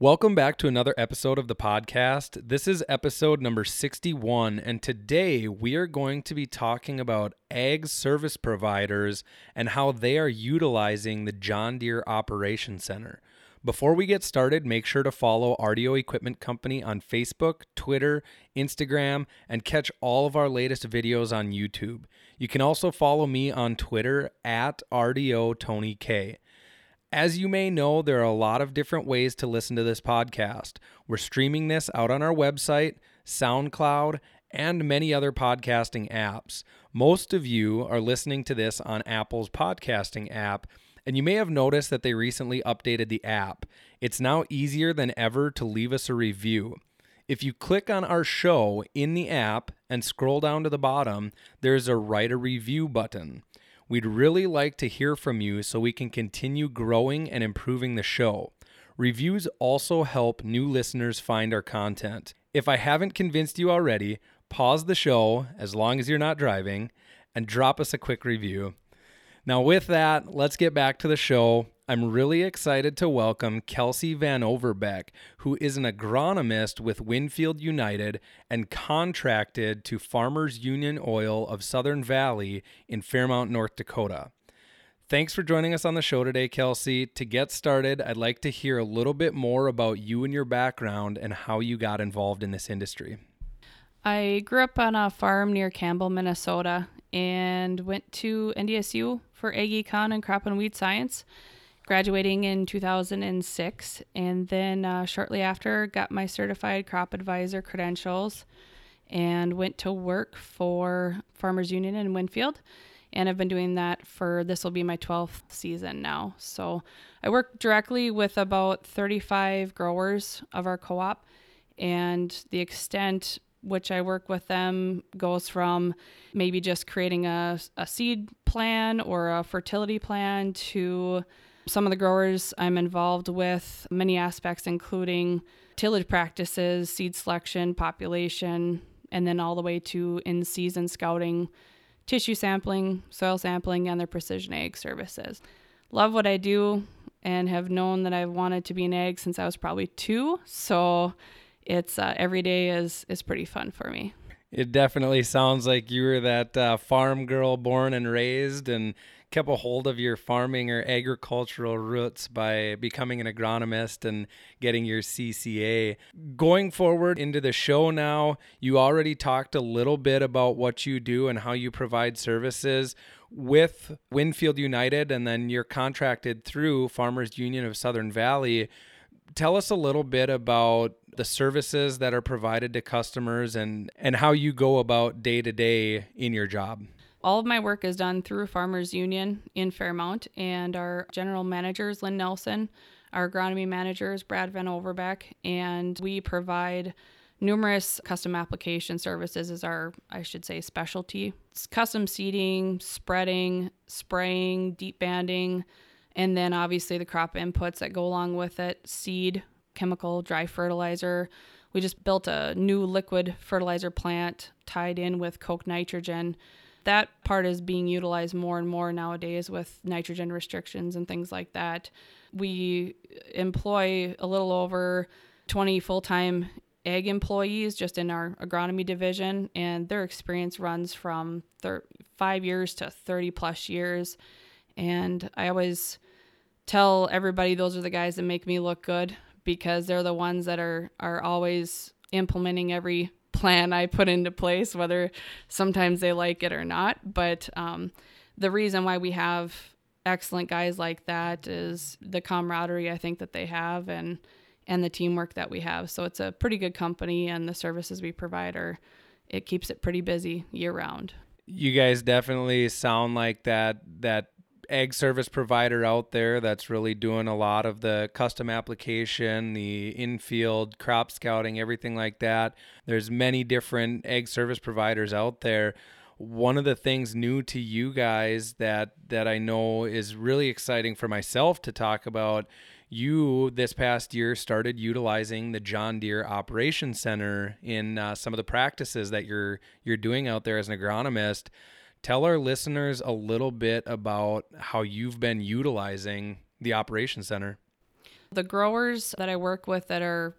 Welcome back to another episode of the podcast. This is episode number 61, and today we are going to be talking about ag service providers and how they are utilizing the John Deere Operation Center. Before we get started, make sure to follow RDO Equipment Company on Facebook, Twitter, Instagram, and catch all of our latest videos on YouTube. You can also follow me on Twitter at RDO Tony K. As you may know, there are a lot of different ways to listen to this podcast. We're streaming this out on our website, SoundCloud, and many other podcasting apps. Most of you are listening to this on Apple's podcasting app, and you may have noticed that they recently updated the app. It's now easier than ever to leave us a review. If you click on our show in the app and scroll down to the bottom, there's a write a review button. We'd really like to hear from you so we can continue growing and improving the show. Reviews also help new listeners find our content. If I haven't convinced you already, pause the show as long as you're not driving and drop us a quick review. Now, with that, let's get back to the show. I'm really excited to welcome Kelsey Van Overbeck, who is an agronomist with Winfield United and contracted to Farmers Union Oil of Southern Valley in Fairmount, North Dakota. Thanks for joining us on the show today, Kelsey. To get started, I'd like to hear a little bit more about you and your background and how you got involved in this industry. I grew up on a farm near Campbell, Minnesota, and went to NDSU for Ag Econ and Crop and Weed Science graduating in 2006 and then uh, shortly after got my certified crop advisor credentials and went to work for farmers union in winfield. And i've been doing that for this will be my 12th season now. So i work directly with about 35 growers of our co-op and the extent which I work with them goes from maybe just creating a, a seed plan or a fertility plan to some of the growers I'm involved with, many aspects, including tillage practices, seed selection, population, and then all the way to in season scouting, tissue sampling, soil sampling, and their precision ag services. Love what I do and have known that I've wanted to be an ag since I was probably two. So it's uh, every day is is pretty fun for me. It definitely sounds like you were that uh, farm girl born and raised and kept a hold of your farming or agricultural roots by becoming an agronomist and getting your CCA. Going forward into the show now, you already talked a little bit about what you do and how you provide services with Winfield United, and then you're contracted through Farmers Union of Southern Valley. Tell us a little bit about the services that are provided to customers and, and how you go about day to day in your job all of my work is done through Farmers Union in fairmount and our general manager is Lynn Nelson. Our agronomy manager is Brad Van Overbeck, and we provide numerous custom application services is our I should say specialty. It's custom seeding, spreading, spraying, deep banding, and then obviously the crop inputs that go along with it, seed, chemical, dry fertilizer. We just built a new liquid fertilizer plant tied in with Koch nitrogen that part is being utilized more and more nowadays with nitrogen restrictions and things like that. We employ a little over 20 full time ag employees just in our agronomy division, and their experience runs from thir- five years to 30 plus years. And I always tell everybody those are the guys that make me look good because they're the ones that are, are always implementing every plan I put into place, whether sometimes they like it or not. But um, the reason why we have excellent guys like that is the camaraderie I think that they have and and the teamwork that we have. So it's a pretty good company, and the services we provide are it keeps it pretty busy year round. You guys definitely sound like that that ag service provider out there that's really doing a lot of the custom application, the infield crop scouting, everything like that. There's many different ag service providers out there. One of the things new to you guys that that I know is really exciting for myself to talk about you this past year started utilizing the John Deere Operations Center in uh, some of the practices that you're you're doing out there as an agronomist. Tell our listeners a little bit about how you've been utilizing the Operations Center. The growers that I work with that are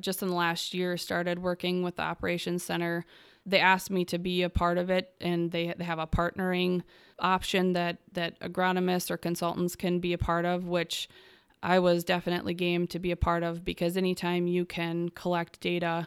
just in the last year started working with the Operations Center. They asked me to be a part of it, and they, have a partnering option that that agronomists or consultants can be a part of, which I was definitely game to be a part of because anytime you can collect data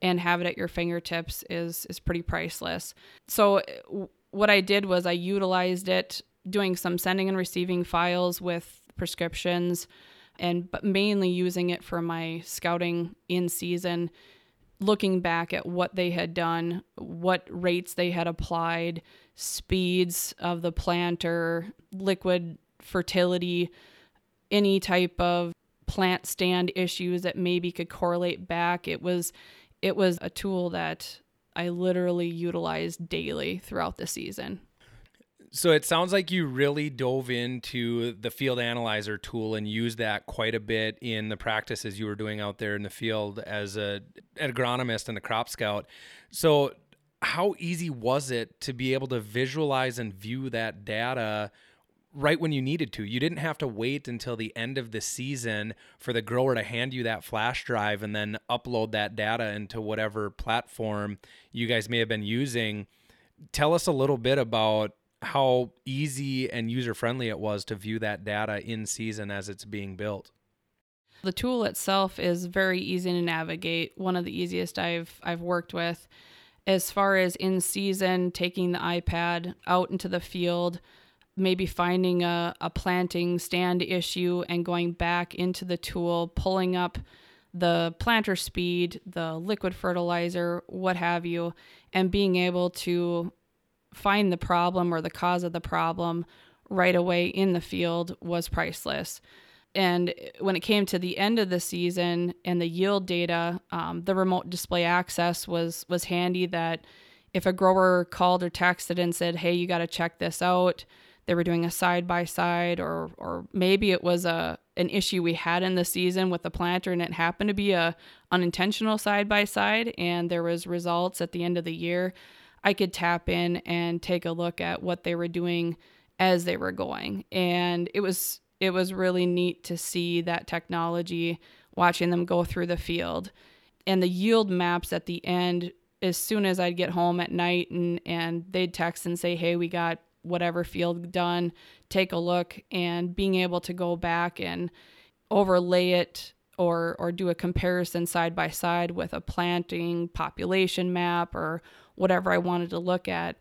and have it at your fingertips is is pretty priceless. So what I did was I utilized it doing some sending and receiving files with prescriptions and but mainly using it for my scouting in season looking back at what they had done, what rates they had applied, speeds of the planter, liquid fertility, any type of plant stand issues that maybe could correlate back. It was it was a tool that I literally utilized daily throughout the season. So it sounds like you really dove into the field analyzer tool and used that quite a bit in the practices you were doing out there in the field as a an agronomist and a crop scout. So how easy was it to be able to visualize and view that data right when you needed to. You didn't have to wait until the end of the season for the grower to hand you that flash drive and then upload that data into whatever platform you guys may have been using. Tell us a little bit about how easy and user friendly it was to view that data in season as it's being built. The tool itself is very easy to navigate, one of the easiest I've I've worked with. As far as in season, taking the iPad out into the field, maybe finding a, a planting stand issue and going back into the tool, pulling up the planter speed, the liquid fertilizer, what have you, and being able to find the problem or the cause of the problem right away in the field was priceless. And when it came to the end of the season and the yield data, um, the remote display access was was handy. That if a grower called or texted and said, "Hey, you got to check this out," they were doing a side by side or or maybe it was a an issue we had in the season with the planter and it happened to be a unintentional side by side and there was results at the end of the year. I could tap in and take a look at what they were doing as they were going. And it was it was really neat to see that technology watching them go through the field. And the yield maps at the end as soon as I'd get home at night and and they'd text and say, "Hey, we got whatever field done, take a look, and being able to go back and overlay it or or do a comparison side by side with a planting population map or whatever I wanted to look at,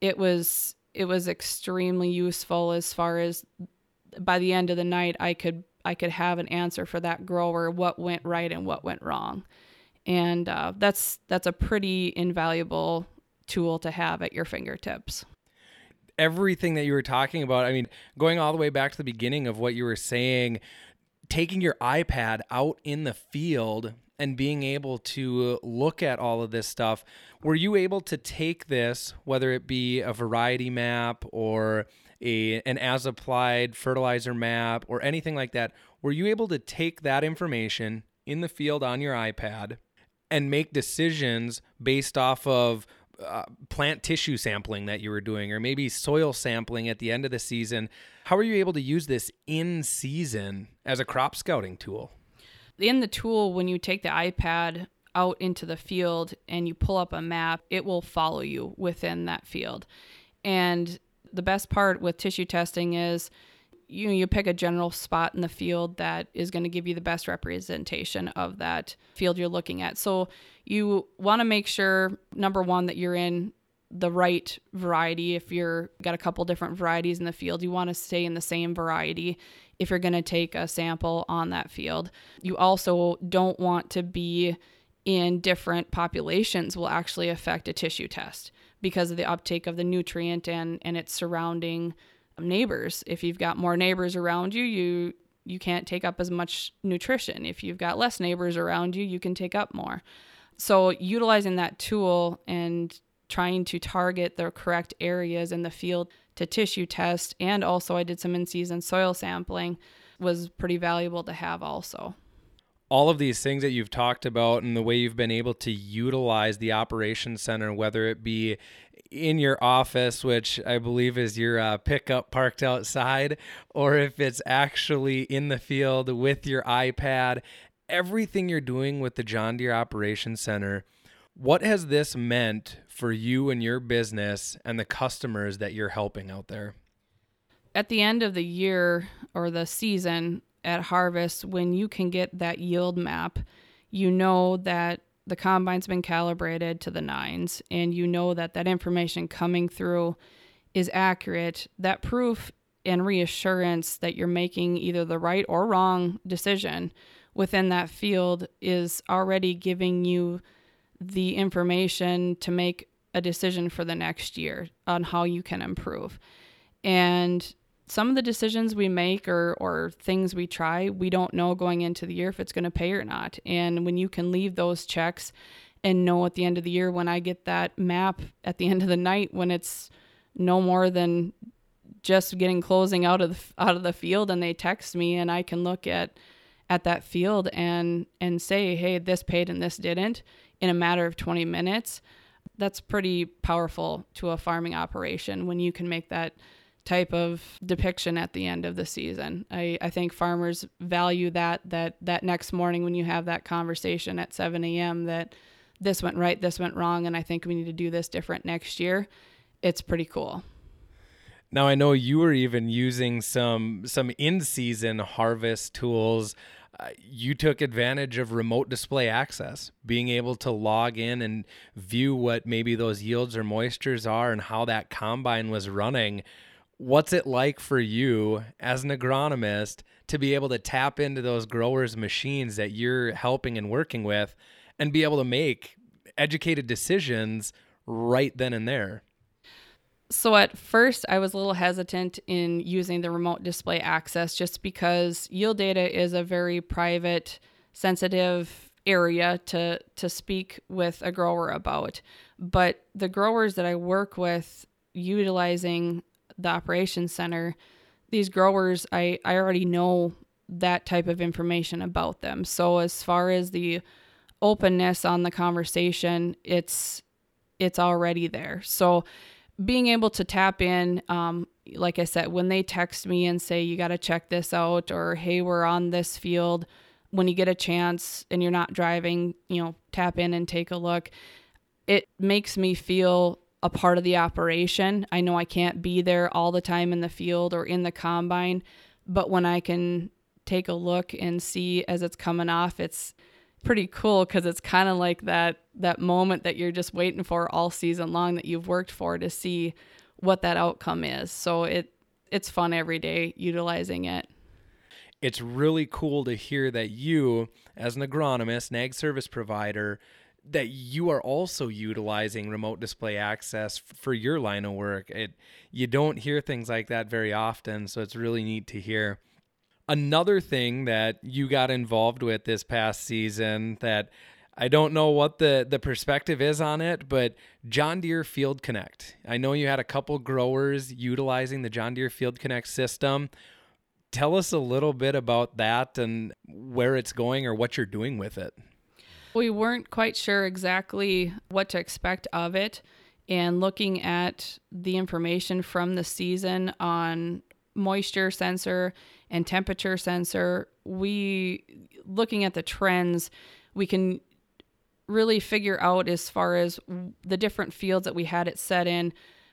it was it was extremely useful as far as by the end of the night I could I could have an answer for that grower what went right and what went wrong, and uh, that's that's a pretty invaluable tool to have at your fingertips everything that you were talking about. I mean, going all the way back to the beginning of what you were saying, taking your iPad out in the field and being able to look at all of this stuff, were you able to take this, whether it be a variety map or a, an as applied fertilizer map or anything like that, were you able to take that information in the field on your iPad and make decisions based off of uh, plant tissue sampling that you were doing, or maybe soil sampling at the end of the season. How are you able to use this in season as a crop scouting tool? In the tool, when you take the iPad out into the field and you pull up a map, it will follow you within that field. And the best part with tissue testing is you you pick a general spot in the field that is going to give you the best representation of that field you're looking at. So you want to make sure number one that you're in the right variety. If you're got a couple different varieties in the field, you want to stay in the same variety if you're going to take a sample on that field. You also don't want to be in different populations will actually affect a tissue test because of the uptake of the nutrient and and its surrounding neighbors. If you've got more neighbors around you, you you can't take up as much nutrition. If you've got less neighbors around you, you can take up more. So utilizing that tool and trying to target the correct areas in the field to tissue test and also I did some in-season soil sampling was pretty valuable to have also all of these things that you've talked about and the way you've been able to utilize the operations center, whether it be in your office, which I believe is your uh, pickup parked outside, or if it's actually in the field with your iPad, everything you're doing with the John Deere Operations Center. What has this meant for you and your business and the customers that you're helping out there? At the end of the year or the season, at harvest when you can get that yield map, you know that the combine's been calibrated to the nines and you know that that information coming through is accurate. That proof and reassurance that you're making either the right or wrong decision within that field is already giving you the information to make a decision for the next year on how you can improve. And some of the decisions we make or or things we try, we don't know going into the year if it's going to pay or not. And when you can leave those checks and know at the end of the year when I get that map at the end of the night when it's no more than just getting closing out of the, out of the field and they text me and I can look at at that field and and say, "Hey, this paid and this didn't" in a matter of 20 minutes. That's pretty powerful to a farming operation when you can make that type of depiction at the end of the season. I, I think farmers value that that that next morning when you have that conversation at 7 a.m. that this went right, this went wrong, and I think we need to do this different next year. It's pretty cool. Now I know you were even using some some in-season harvest tools. Uh, you took advantage of remote display access, being able to log in and view what maybe those yields or moistures are and how that combine was running what's it like for you as an agronomist to be able to tap into those growers' machines that you're helping and working with and be able to make educated decisions right then and there? So at first, I was a little hesitant in using the remote display access just because yield data is a very private, sensitive area to to speak with a grower about. But the growers that I work with utilizing the operations center, these growers, I, I already know that type of information about them. So as far as the openness on the conversation, it's it's already there. So being able to tap in, um, like I said, when they text me and say you got to check this out, or hey, we're on this field. When you get a chance and you're not driving, you know, tap in and take a look. It makes me feel a part of the operation. I know I can't be there all the time in the field or in the combine, but when I can take a look and see as it's coming off, it's pretty cool because it's kind of like that that moment that you're just waiting for all season long that you've worked for to see what that outcome is. So it it's fun every day utilizing it. It's really cool to hear that you, as an agronomist, an ag service provider, that you are also utilizing remote display access for your line of work. It you don't hear things like that very often, so it's really neat to hear. Another thing that you got involved with this past season that I don't know what the the perspective is on it, but John Deere Field Connect. I know you had a couple growers utilizing the John Deere Field Connect system. Tell us a little bit about that and where it's going or what you're doing with it. We weren't quite sure exactly what to expect of it. And looking at the information from the season on moisture sensor and temperature sensor, we looking at the trends, we can really figure out as far as the different fields that we had it set in,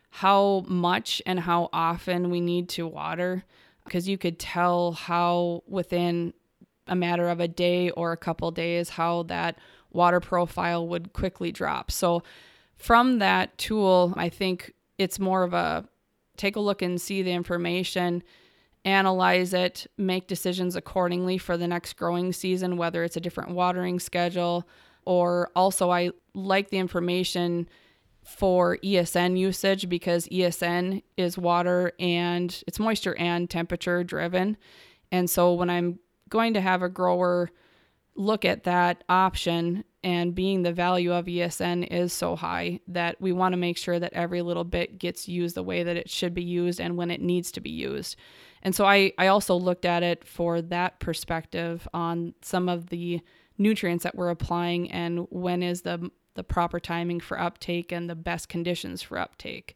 how much and how often we need to water because you could tell how within a matter of a day or a couple days how that water profile would quickly drop. So from that tool, I think it's more of a take a look and see the information, analyze it, make decisions accordingly for the next growing season, whether it's a different watering schedule or also I like the information for ESN usage because ESN is water and it's moisture and temperature driven. And so when I'm going to have a grower look at that option and being the value of ESN is so high that we want to make sure that every little bit gets used the way that it should be used and when it needs to be used. And so I, I also looked at it for that perspective on some of the nutrients that we're applying and when is the the proper timing for uptake and the best conditions for uptake.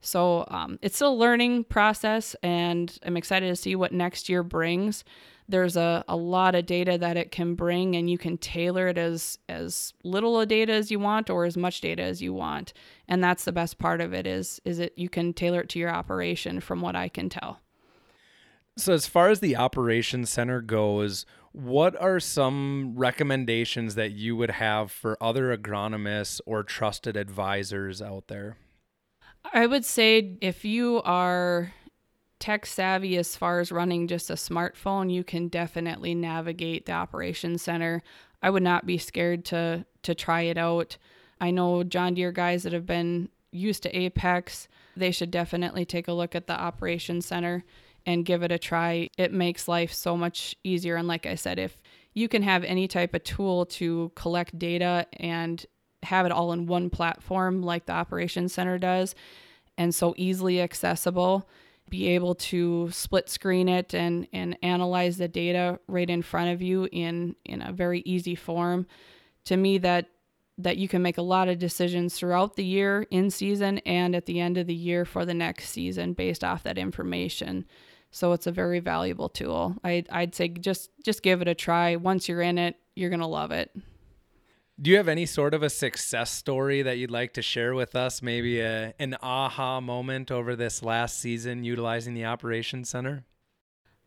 So um, it's still a learning process, and I'm excited to see what next year brings. There's a, a lot of data that it can bring, and you can tailor it as as little of data as you want or as much data as you want. And that's the best part of it is is it you can tailor it to your operation, from what I can tell. So, as far as the operations center goes, what are some recommendations that you would have for other agronomists or trusted advisors out there? I would say if you are tech savvy as far as running just a smartphone, you can definitely navigate the operations center. I would not be scared to to try it out. I know John Deere guys that have been used to Apex, they should definitely take a look at the operations center and give it a try. It makes life so much easier. And like I said, if you can have any type of tool to collect data and have it all in one platform like the operations center does and so easily accessible be able to split screen it and and analyze the data right in front of you in in a very easy form to me that that you can make a lot of decisions throughout the year in season and at the end of the year for the next season based off that information so it's a very valuable tool. I, I'd say just just give it a try. Once you're in it, you're gonna love it. Do you have any sort of a success story that you'd like to share with us? Maybe a, an aha moment over this last season utilizing the Operations Center?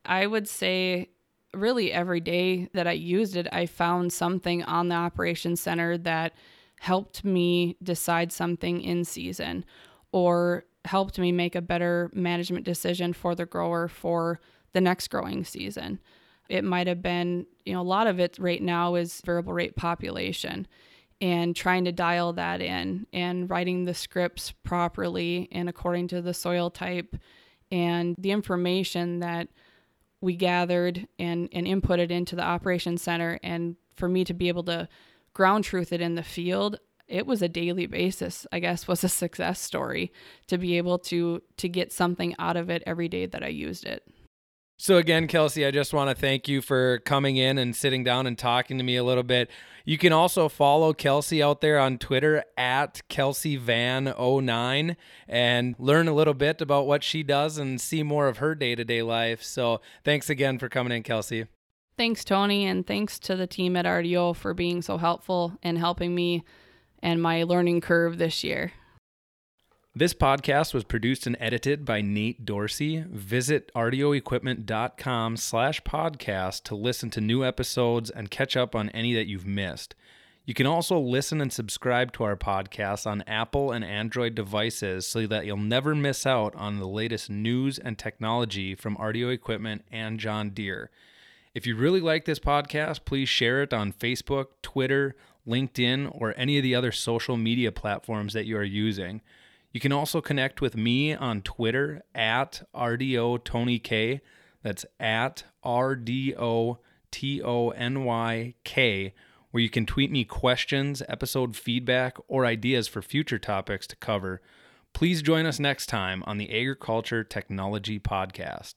I would say really every day that I used it, I found something on the Operations Center that helped me decide something in season or helped me make a better management decision for the grower for the next growing season. It might have been, you know, a lot of it right now is variable rate population and trying to dial that in and writing the scripts properly and according to the soil type and the information that we gathered and, and inputted into the operations center. And for me to be able to ground truth it in the field it was a daily basis i guess was a success story to be able to to get something out of it every day that i used it so again kelsey i just want to thank you for coming in and sitting down and talking to me a little bit. You can also follow kelsey out there on twitter at kelsey van 09 and learn a little bit about what she does and see more of her day-to-day life. So thanks again for coming in kelsey. Thanks tony and thanks to the team at rdo for being so helpful and helping me and my learning curve this year. This podcast was produced and edited by Nate Dorsey. Visit rdoequipment.com slash podcast to listen to new episodes and catch up on any that you've missed. You can also listen and subscribe to our podcast on Apple and Android devices so that you'll never miss out on the latest news and technology from RDO Equipment and John Deere. If you really like this podcast, please share it on Facebook, Twitter, LinkedIn, or any of the other social media platforms that you are using. You can also connect with me on Twitter at RDO Tony K. That's at RDO T O N Y K, where you can tweet me questions, episode feedback, or ideas for future topics to cover. Please join us next time on the Agriculture Technology Podcast.